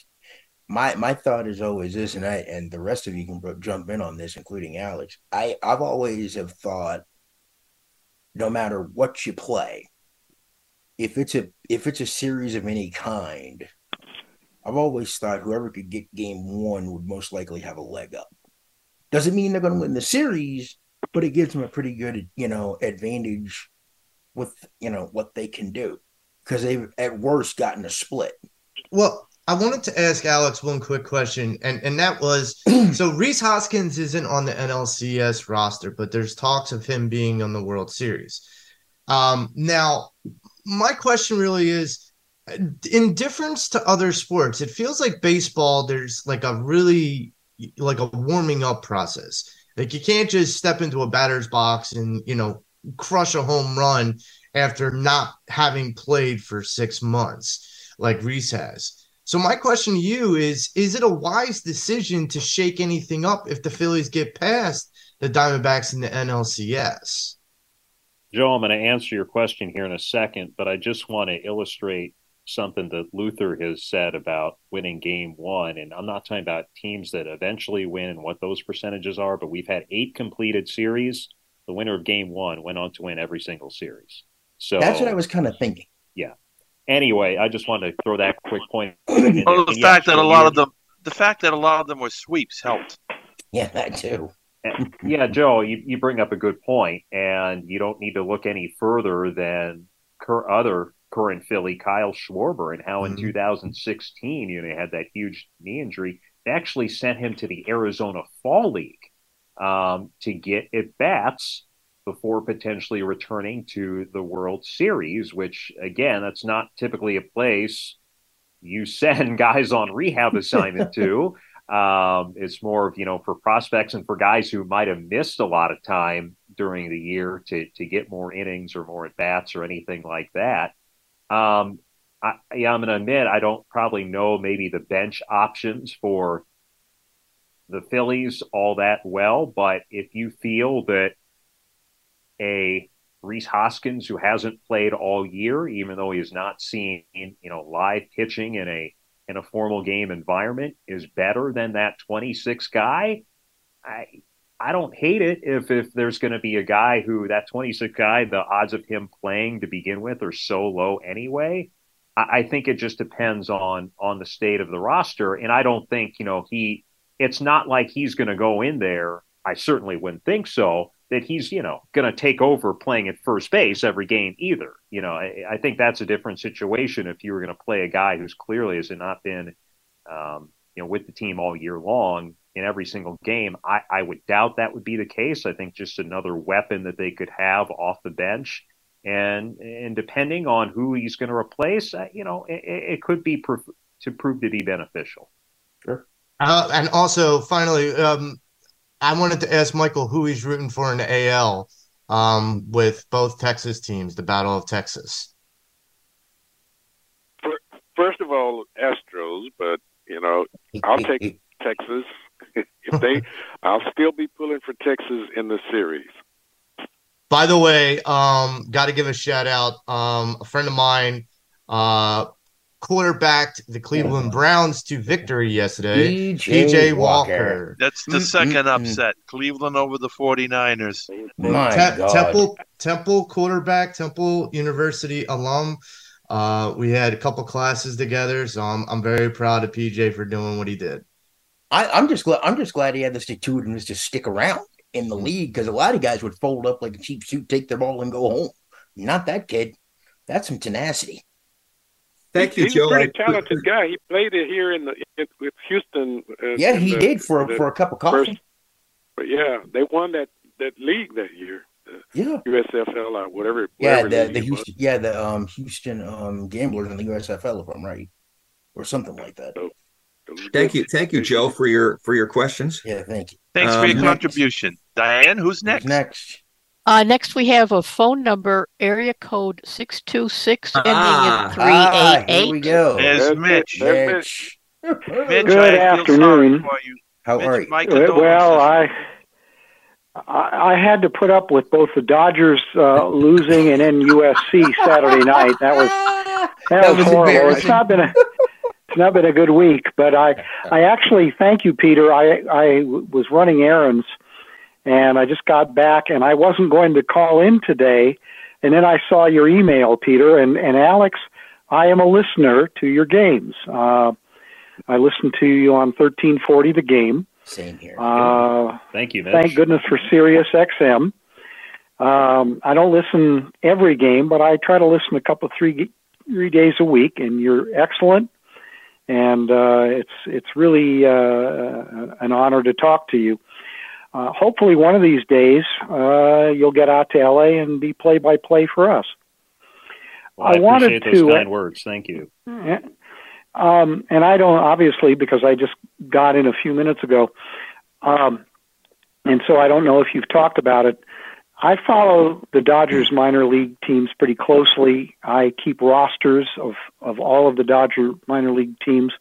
my my thought is always this, and I and the rest of you can jump in on this, including Alex. I I've always have thought, no matter what you play, if it's a if it's a series of any kind, I've always thought whoever could get game one would most likely have a leg up. Doesn't mean they're going to win the series, but it gives them a pretty good, you know, advantage with, you know, what they can do because they've at worst gotten a split. Well, I wanted to ask Alex one quick question, and and that was so Rhys Hoskins isn't on the NLCS roster, but there's talks of him being on the World Series. Um, now, my question really is in difference to other sports, it feels like baseball, there's like a really like a warming up process. Like you can't just step into a batter's box and, you know, crush a home run after not having played for six months like Rhys has. So my question to you is is it a wise decision to shake anything up if the Phillies get past the Diamondbacks in the NLCS? Joe, I'm going to answer your question here in a second, but I just want to illustrate something that Luther has said about winning game one. And I'm not talking about teams that eventually win and what those percentages are, but we've had eight completed series. The winner of game one went on to win every single series. So that's what I was kind of thinking. Yeah. Anyway, I just wanted to throw that quick point. well, the fact that a lot of them, the fact that a lot of them were sweeps helped. Yeah, that too yeah, Joe, you, you bring up a good point, and you don't need to look any further than cur- other current Philly, Kyle Schwarber, and how in mm-hmm. 2016, you know, had that huge knee injury. They actually sent him to the Arizona Fall League um, to get at bats before potentially returning to the World Series, which, again, that's not typically a place you send guys on rehab assignment to. Um, it's more of, you know, for prospects and for guys who might have missed a lot of time during the year to, to get more innings or more at bats or anything like that. Um, I, yeah, I'm going to admit I don't probably know maybe the bench options for the Phillies all that well, but if you feel that a Rhys Hoskins, who hasn't played all year, even though he has not seen you know live pitching in a in a formal game environment is better than that 26 guy, I I don't hate it if if there's going to be a guy who that 26 guy, the odds of him playing to begin with are so low anyway. I, I think it just depends on on the state of the roster, and I don't think you know he. It's not like he's going to go in there. I certainly wouldn't think so that he's you know going to take over playing at first base every game either. You know, I, I think that's a different situation if you were going to play a guy who's clearly has not been, um, you know, with the team all year long in every single game. I, I would doubt that would be the case. I think just another weapon that they could have off the bench. And and depending on who he's going to replace, uh, you know, it, it could be pr- to prove to be beneficial. Sure. Uh, and also, finally, um, I wanted to ask Michael who he's rooting for in the AL um, with both Texas teams, the Battle of Texas. First of all, Astros, but you know, I'll take Texas. if they, I'll still be pulling for Texas in the series. By the way, um, got to give a shout out. Um, a friend of mine, uh, quarterbacked the Cleveland Browns to victory yesterday. PJ Walker. Walker. That's the 2nd mm-hmm. upset. Cleveland over the 49ers. My Te- God. Temple Temple quarterback, Temple University alum. Uh, we had a couple classes together, so I'm I'm very proud of PJ for doing what he did. I, am just glad I'm just glad he had the stick to it just stick around in the league because a lot of guys would fold up like a cheap suit, take their ball, and go home. Not that kid. That's some tenacity. Thank you, He's Joe. a pretty talented guy. He played it here in the in, with Houston. Uh, yeah, he the, did for the, for a cup of coffee. First, but yeah, they won that that league that year. Yeah, USFL or whatever. Yeah, whatever the, the Houston, yeah, the um Houston um Gamblers in the USFL, if I'm right, or something like that. So, Thank you, thank you, Joe, for your for your questions. Yeah, thank you. Thanks um, for your next. contribution, Diane. Who's next? Who's next. Uh, next, we have a phone number, area code 626, ending ah, in 388. Ah, here we go. There's Mitch. Mitch. Mitch. Good afternoon. How Mitch, are you? Mike well, I, I had to put up with both the Dodgers uh, losing and then USC Saturday night. That was that, that was, was horrible. It's not been a it's not been a good week, but I I actually thank you, Peter. I I was running errands and I just got back and I wasn't going to call in today. And then I saw your email, Peter, and, and Alex, I am a listener to your games. Uh, I listen to you on 1340 The Game. Same here. Uh, thank you, Mitch. Thank goodness for Sirius XM. Um, I don't listen every game, but I try to listen a couple, three, three days a week, and you're excellent. And uh, it's it's really uh, an honor to talk to you uh, hopefully one of these days uh, you'll get out to LA and be play by play for us. Well, I, I wanted those to, kind words. Thank you. Um, and I don't obviously because I just got in a few minutes ago, um, and so I don't know if you've talked about it. I follow the Dodgers minor league teams pretty closely. I keep rosters of of all of the Dodger minor league teams,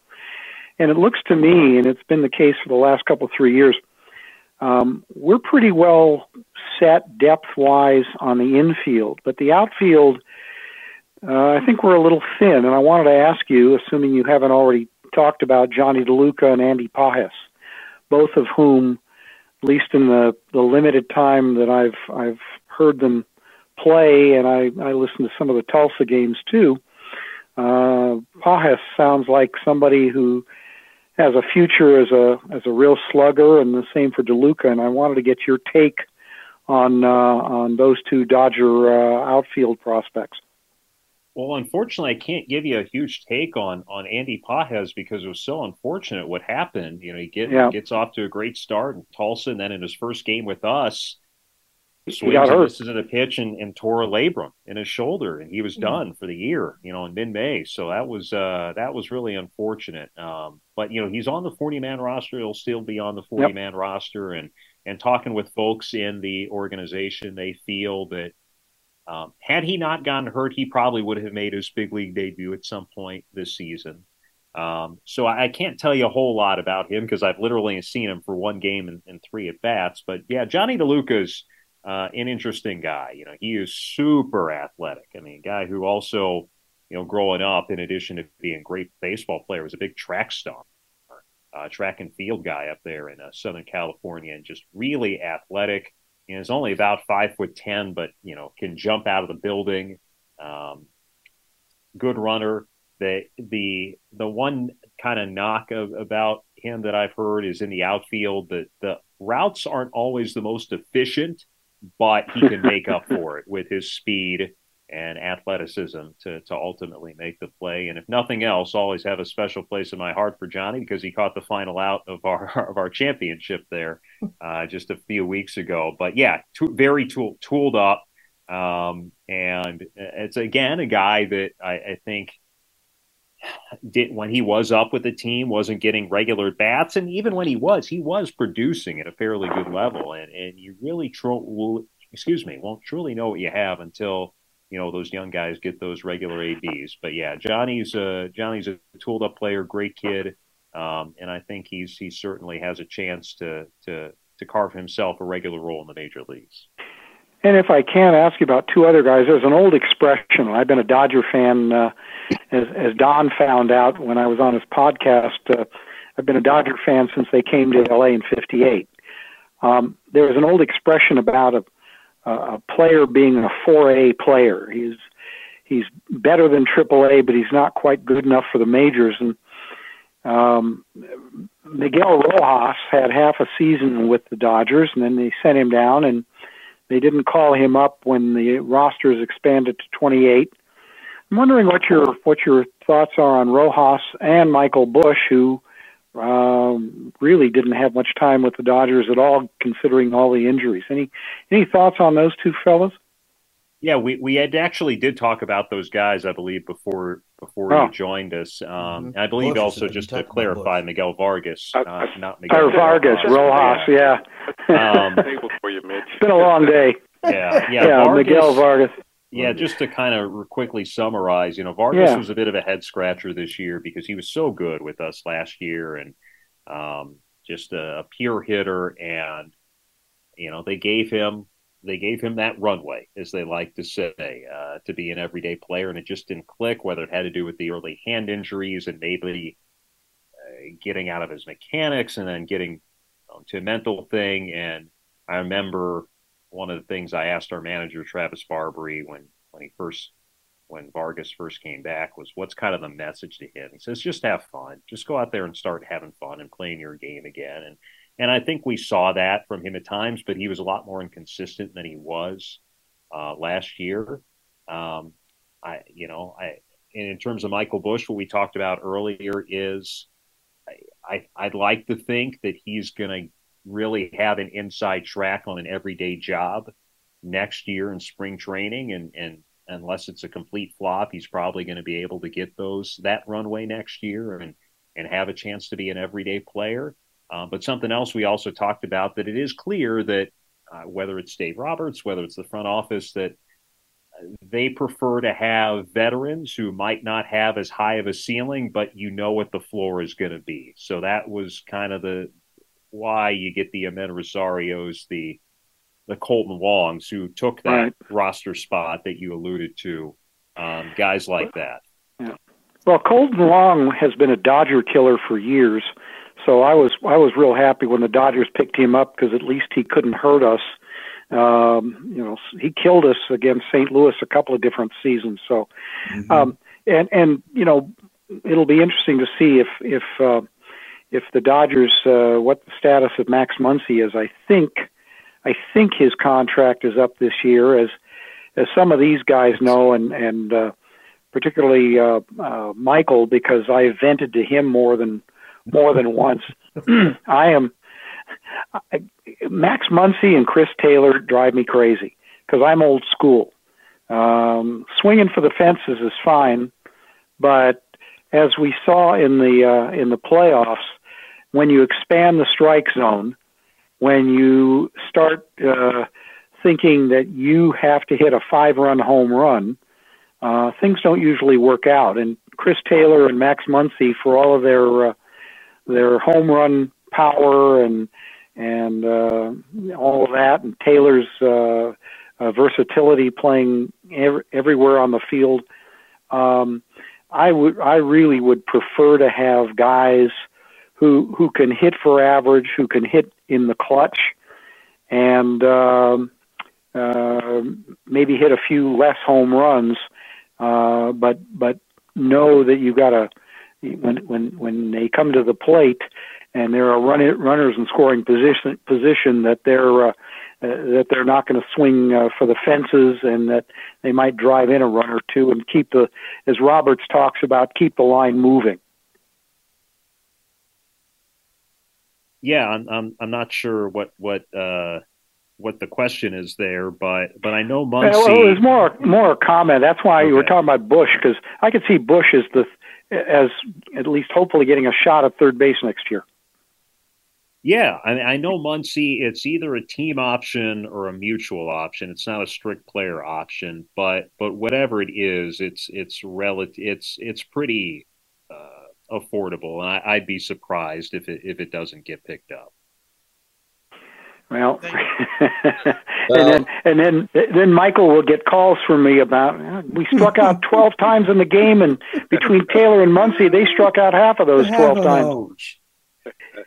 and it looks to me, and it's been the case for the last couple three years um, we're pretty well set depth wise on the infield, but the outfield, uh, I think we're a little thin. And I wanted to ask you, assuming you haven't already talked about Jonny DeLuca and Andy Pages, both of whom, at least in the, the limited time that I've I've heard them play, and I, I listen to some of the Tulsa games too. Uh, Pages sounds like somebody who has a future as a as a real slugger, and the same for DeLuca. And I wanted to get your take on uh, on those two Dodger uh, outfield prospects. Well, unfortunately, I can't give you a huge take on on Andy Pages because it was so unfortunate what happened. You know, he get, yeah. gets off to a great start in Tulsa, and then in his first game with us, swings and misses in a pitch and, and tore a labrum in his shoulder, and he was mm-hmm. done for the year. You know, in mid May. So that was uh, that was really unfortunate. Um, but you know, he's on the forty man roster. He'll still be on the forty man roster, and and talking with folks in the organization, they feel that. Um, had he not gotten hurt, he probably would have made his big league debut at some point this season. Um, so I, I, can't tell you a whole lot about him because I've literally seen him for one game and, and three at bats. But yeah, Jonny DeLuca's uh, an interesting guy. You know, he is super athletic. I mean, guy who also, you know, growing up, in addition to being a great baseball player, was a big track star, uh, track and field guy up there in uh, Southern California, and just really athletic. You know, he's only about five foot ten, but you know, can jump out of the building. Um, good runner. The the the one kind of knock of, about him that I've heard is in the outfield that the routes aren't always the most efficient but he can make up for it with his speed and athleticism to, to ultimately make the play. And if nothing else, always have a special place in my heart for Jonny because he caught the final out of our of our championship there uh, just a few weeks ago. But yeah, very tool, tooled up, um, and it's again a guy that I, I think did when he was up with the team wasn't getting regular bats and even when he was he was producing at a fairly good level and and you really tro- excuse me won't truly know what you have until you know those young guys get those regular ABs but yeah Jonny's a Jonny's a tooled up player great kid um, and I think he's he certainly has a chance to to to carve himself a regular role in the major leagues and if I can ask you about two other guys, there's an old expression. I've been a Dodger fan, uh, as, as Don found out when I was on his podcast. Uh, I've been a Dodger fan since they came to LA in '58. Um, there was an old expression about a, a player being a 4A player. He's he's better than AAA, but he's not quite good enough for the majors. And um, Miguel Rojas had half a season with the Dodgers, and then they sent him down, and they didn't call him up when the rosters expanded to 28. I'm wondering what your what your thoughts are on Rojas and Michael Busch, who um, really didn't have much time with the Dodgers at all, considering all the injuries. Any any thoughts on those two fellas? Yeah, we, we had actually did talk about those guys, I believe, before before oh. you joined us. Um, mm-hmm. I believe Busch also just to clarify, Miguel Vargas, uh, uh, not Miguel. Vargas, Rojas, yeah. Um, it's been a long day. Yeah, yeah, yeah Vargas, Miguel Vargas. Yeah, just to kind of quickly summarize, you know, Vargas yeah. was a bit of a head scratcher this year because he was so good with us last year and um, just a, a pure hitter, and you know they gave him they gave him that runway, as they like to say, uh, to be an everyday player, and it just didn't click. Whether it had to do with the early hand injuries and maybe uh, getting out of his mechanics, and then getting um, to a mental thing. And I remember one of the things I asked our manager Travis Barbary when when he first when Vargas first came back was what's kind of the message to him. He says just have fun, just go out there and start having fun and playing your game again. And and I think we saw that from him at times, but he was a lot more inconsistent than he was uh, last year. Um, I, you know, I, in terms of Michael Busch, what we talked about earlier is I, I, would like to think that he's going to really have an inside track on an everyday job next year in spring training. And, and unless it's a complete flop, he's probably going to be able to get those, that runway next year and, and have a chance to be an everyday player. Uh, but something else we also talked about that it is clear that uh, whether it's Dave Roberts, whether it's the front office, that they prefer to have veterans who might not have as high of a ceiling, but you know what the floor is going to be. So that was kind of the why you get the Amed Rosarios, the the Kolten Wongs, who took that right. roster spot that you alluded to, um, guys like that. Yeah. Well, Kolten Wong has been a Dodger killer for years. So I was I was real happy when the Dodgers picked him up because at least he couldn't hurt us. Um, you know, he killed us against St. Louis a couple of different seasons. So, mm-hmm. um, and and you know, it'll be interesting to see if if uh, if the Dodgers uh, what the status of Max Muncy is. I think I think his contract is up this year, as as some of these guys know, and and uh, particularly uh, uh, Michael, because I vented to him more than more than once. I am I, Max Muncy and Chris Taylor drive me crazy because I'm old school. Um, swinging for the fences is fine, but as we saw in the uh, in the playoffs, when you expand the strike zone, when you start uh, thinking that you have to hit a five-run home run, uh, things don't usually work out. And Chris Taylor and Max Muncy, for all of their uh, their home run power and and uh, all of that, and Taylor's uh, uh, versatility playing ev- everywhere on the field. Um, I would I really would prefer to have guys who who can hit for average, who can hit in the clutch, and um, uh, maybe hit a few less home runs, uh, but but know that you got to when when when they come to the plate and there are run, runners in scoring position position that they're uh, uh, that they're not going to swing uh, for the fences and that they might drive in a run or two and keep the as Roberts talks about keep the line moving. Yeah, I'm I'm, I'm not sure what what uh, what the question is there, but but I know Muncy. Well, it was more more a comment. That's why okay. you were talking about Busch because I could see Busch as the as at least hopefully getting a shot at third base next year. Yeah, I, mean, I know Muncy. It's either a team option or a mutual option. It's not a strict player option, but but whatever it is, it's it's relative. It's it's pretty affordable, and I, I'd be surprised if it if it doesn't get picked up. Well, and then and then then Michael will get calls from me about we struck out twelve times in the game, and between Taylor and Muncy, they struck out half of those twelve times.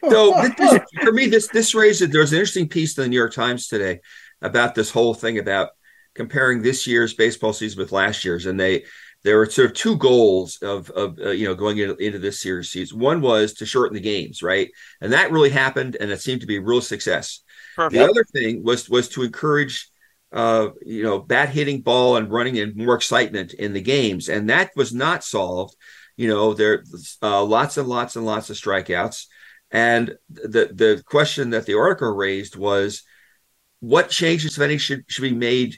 So this, for me, this this raised there's an interesting piece in the New York Times today about this whole thing about comparing this year's baseball season with last year's, and they there were sort of two goals of of uh, you know going into, into this series season. One was to shorten the games, right, and that really happened, and it seemed to be a real success. Perfect. The other thing was was to encourage uh, you know, bat hitting ball and running and more excitement in the games. And that was not solved. You know, there uh, lots and lots and lots of strikeouts. And the the question that the article raised was, what changes, if any, should should be made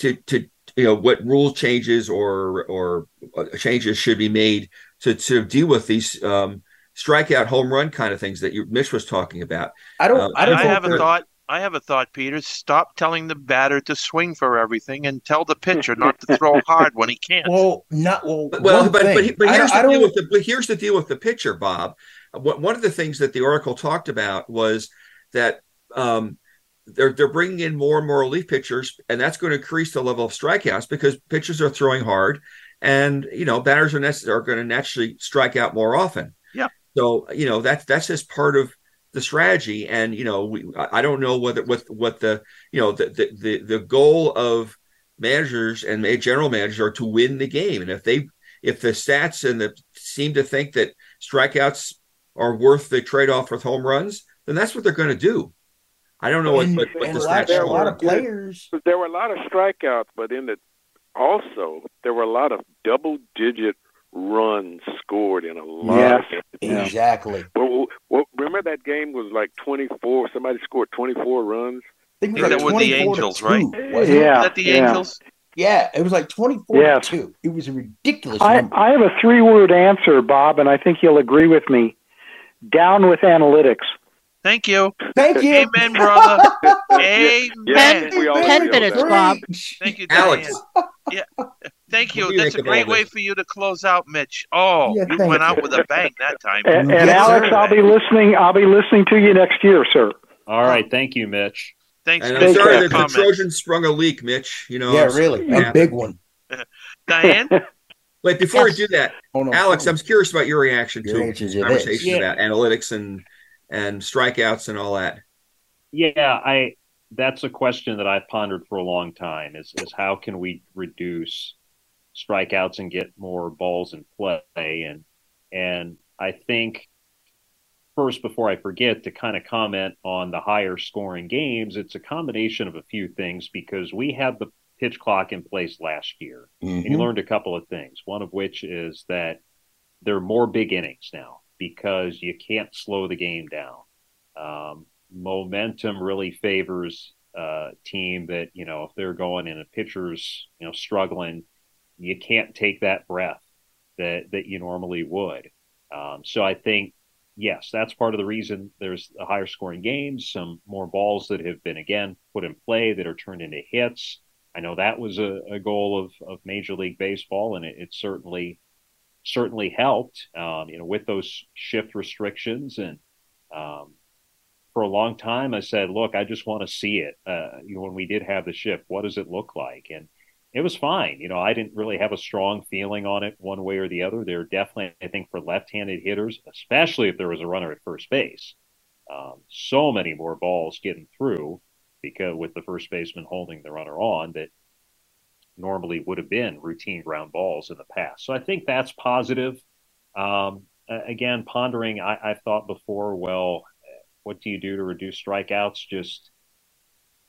to to you know what rule changes or or uh, changes should be made to to deal with these um, strikeout home run kind of things that you Mitch was talking about. I don't. Uh, I don't. I have a thought. I have a thought, Peter. Stop telling the batter to swing for everything and tell the pitcher not to throw hard when he can't. Well, not well. But, well, but, but, but, here's I, the I deal with the but here's the deal with the pitcher, Bob. One of the things that the Oracle talked about was that um, they're they're bringing in more and more relief pitchers, and that's going to increase the level of strikeouts because pitchers are throwing hard, and you know batters are, are going to naturally strike out more often. Yeah. So you know that's that's just part of the strategy. And you know, we, I don't know whether what what the you know the the the, the goal of managers and general managers are to win the game. And if they if the stats and the seem to think that strikeouts are worth the trade off with home runs, then that's what they're going to do. I don't know what, what, what the stats there were a lot of players. There were a lot of strikeouts, but in the also there were a lot of double digit runs scored in a lot. Yeah, exactly. Well, well, remember that game was like twenty four. Somebody scored twenty four runs. I think, I think like that were the Angels, right? Yeah, that the yeah. Angels. Yeah, it was like 24 yes. 2. It was a ridiculous I, number. I have a three word answer, Bob, and I think you'll agree with me. Down with analytics. Thank you. Thank you. Amen, brother. Amen. Ten minutes, Bob. Thank you, Alex. Yeah. Thank you. That's a great way for you to close out, Mitch. Oh, yeah, you went out with a bang that time. And, and yes, Alex, sir. I'll be listening. I'll be listening to you next year, sir. All right. Thank you, Mitch. Thanks. And I'm sorry that the Trojans sprung a leak, Mitch. You know. Yeah, really, a big one. Diane. Wait, before yes. we do that, oh, no, Alex, I'm curious about your reaction your to conversation yeah. about analytics and and strikeouts and all that. Yeah, I that's a question that I've pondered for a long time is is how can we reduce strikeouts and get more balls in play and and I think first before I forget to kind of comment on the higher scoring games it's a combination of a few things because we had the pitch clock in place last year mm-hmm. and you learned a couple of things one of which is that there are more big innings now because you can't slow the game down um, momentum really favors a team that you know if they're going and a pitcher's you know struggling, you can't take that breath that that you normally would. Um, so I think yes, that's part of the reason there's a higher scoring games, some more balls that have been again put in play that are turned into hits. I know that was a, a goal of, of Major League Baseball, and it, it certainly certainly helped. Um, you know, with those shift restrictions and um, for a long time, I said, look, I just want to see it. Uh, you know, when we did have the shift, what does it look like? And it was fine. You know, I didn't really have a strong feeling on it one way or the other. There definitely, I think, for left-handed hitters, especially if there was a runner at first base, um, so many more balls getting through because with the first baseman holding the runner on that normally would have been routine ground balls in the past. So I think that's positive. Um, again, pondering, I, I've thought before, well, what do you do to reduce strikeouts? Just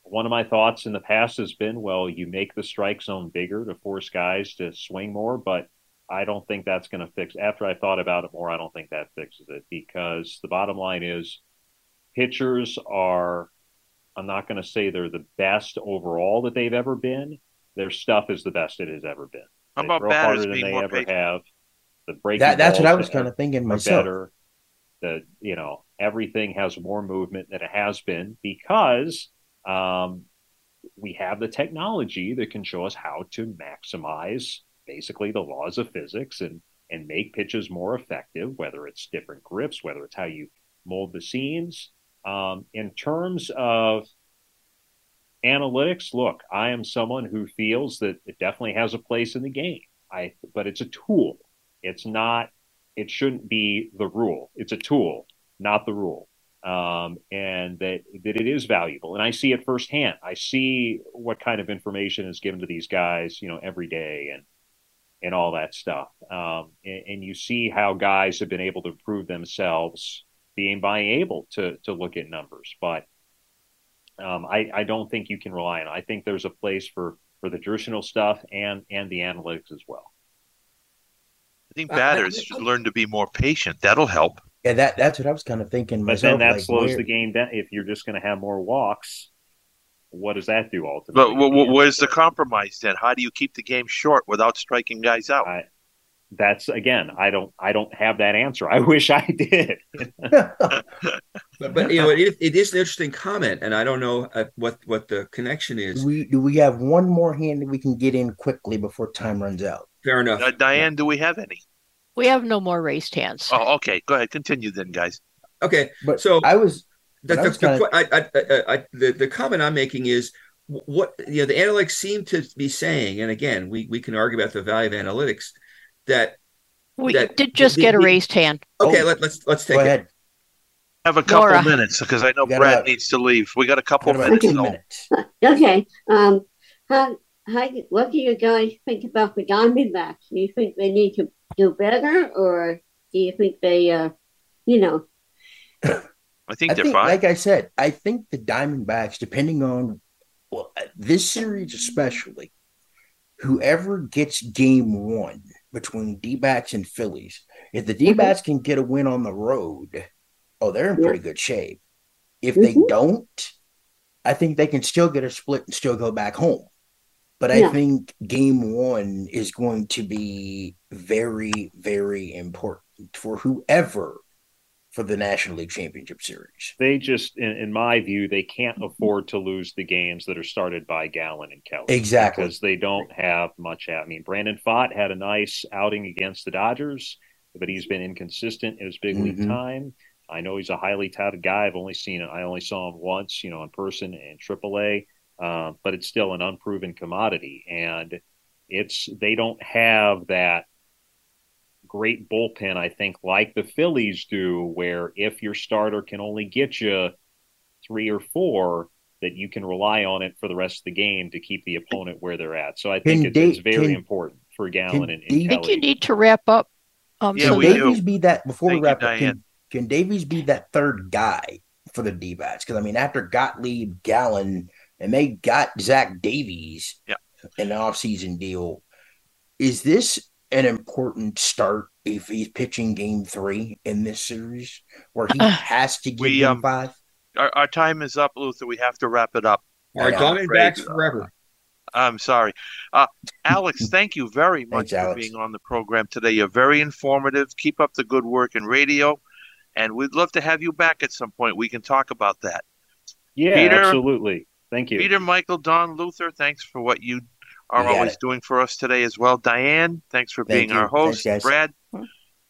one of my thoughts in the past has been, well, you make the strike zone bigger to force guys to swing more, but I don't think that's going to fix. After I thought about it more, I don't think that fixes it because the bottom line is pitchers are. I'm not going to say they're the best overall that they've ever been. Their stuff is the best it has ever been. How about throw harder than they ever patient. have. The breaking that, that's what I was kind of thinking myself. Better. The you know everything has more movement than it has been because um, we have the technology that can show us how to maximize basically the laws of physics and and make pitches more effective, whether it's different grips, whether it's how you mold the seams. Um, in terms of analytics, look, I am someone who feels that it definitely has a place in the game. I, but it's a tool. It's not. It shouldn't be the rule. It's a tool not the rule. um, and that that it is valuable. And I see it firsthand. I see what kind of information is given to these guys, you know, every day, and and all that stuff. Um, and, and, you see how guys have been able to prove themselves being by able to to look at numbers. But um, I, I don't think you can rely on. It. I think there's a place for for the traditional stuff and and the analytics as well. I think batters should learn to be more patient. That'll help. Yeah, that that's what I was kind of thinking. But myself, then that like, slows where- the game down. If you're just going to have more walks, what does that do ultimately? But w- w- where's the compromise then? How do you keep the game short without striking guys out? I, that's again, I don't, I don't have that answer. I wish I did. but, but you know, it, it is an interesting comment, and I don't know uh, what what the connection is. Do we do we have one more hand that we can get in quickly before time runs out? Fair enough. Uh, Diane, do we have any? We have no more raised hands. Oh, okay. Go ahead. Continue then, guys. Okay, But so I was the, but I the, kinda- I, I, the, the comment I'm making is what you know the analytics seem to be saying, and again, we we can argue about the value of analytics that We that- did just the- get a raised hand. okay, Oh. let, let's let's take go it. have a couple Nora. minutes because I know Brad about- needs to leave. We got a couple Got about minutes. two minutes. Okay. Um, how, how, what do you guys think about the Diamondbacks? Do you think they need to do better, or do you think they, uh, you know, I think I they're think, fine. like I said, I think the Diamondbacks, depending on well, this series especially, whoever gets game one between D backs and Phillies, if the D backs can get a win on the road, oh, they're in pretty good shape. If they Mhm. don't, I think they can still get a split and still go back home. But I think game one is going to be very, very important for whoever for the National League Championship Series. they just, in, in my view, they can't afford to lose the games that are started by Gallen and Kelly. Exactly. because they don't have much. I mean, Brandon Pfaadt had a nice outing against the Dodgers, but he's been inconsistent in his big league Mhm. time. I know he's a highly touted guy. I've only seen it. I only saw him once, you know, in person in AAA. Um, but it's still an unproven commodity, and it's they don't have that great bullpen. I think like the Phillies do, where if your starter can only get you three or four, that you can rely on it for the rest of the game to keep the opponent where they're at. So I think Can it's, it's very can- important for Gallen can and, and I think you need to wrap up. Um, Yeah, so can do. Davies be that before Thank we you, wrap up? Can, can Davies be that third guy for the D backs? Because I mean, after Gottlieb, Gallen, and they got Zach Davies Yeah. in the offseason deal, is this an important start if he's pitching game three in this series where he Uh, has to give we, um, five? Our, our time is up, Luther. We have to wrap it up. All right, Yeah. Diamondbacks Great. forever. I'm sorry. Uh, Alex, thank you very much Thanks, for Alex. being on the program today. You're very informative. Keep up the good work in radio, and we'd love to have you back at some point. We can talk about that. Yeah, Peter- absolutely. Thank you. Peter, Michael, Don, Luther, thanks for what you are always it. doing for us today as well. Diane, thanks for Thank being you. our host. Thanks. Brad, hmm.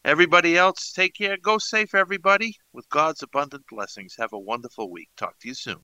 everybody else, take care. Go safe, everybody. With God's abundant blessings. Have a wonderful week. Talk to you soon.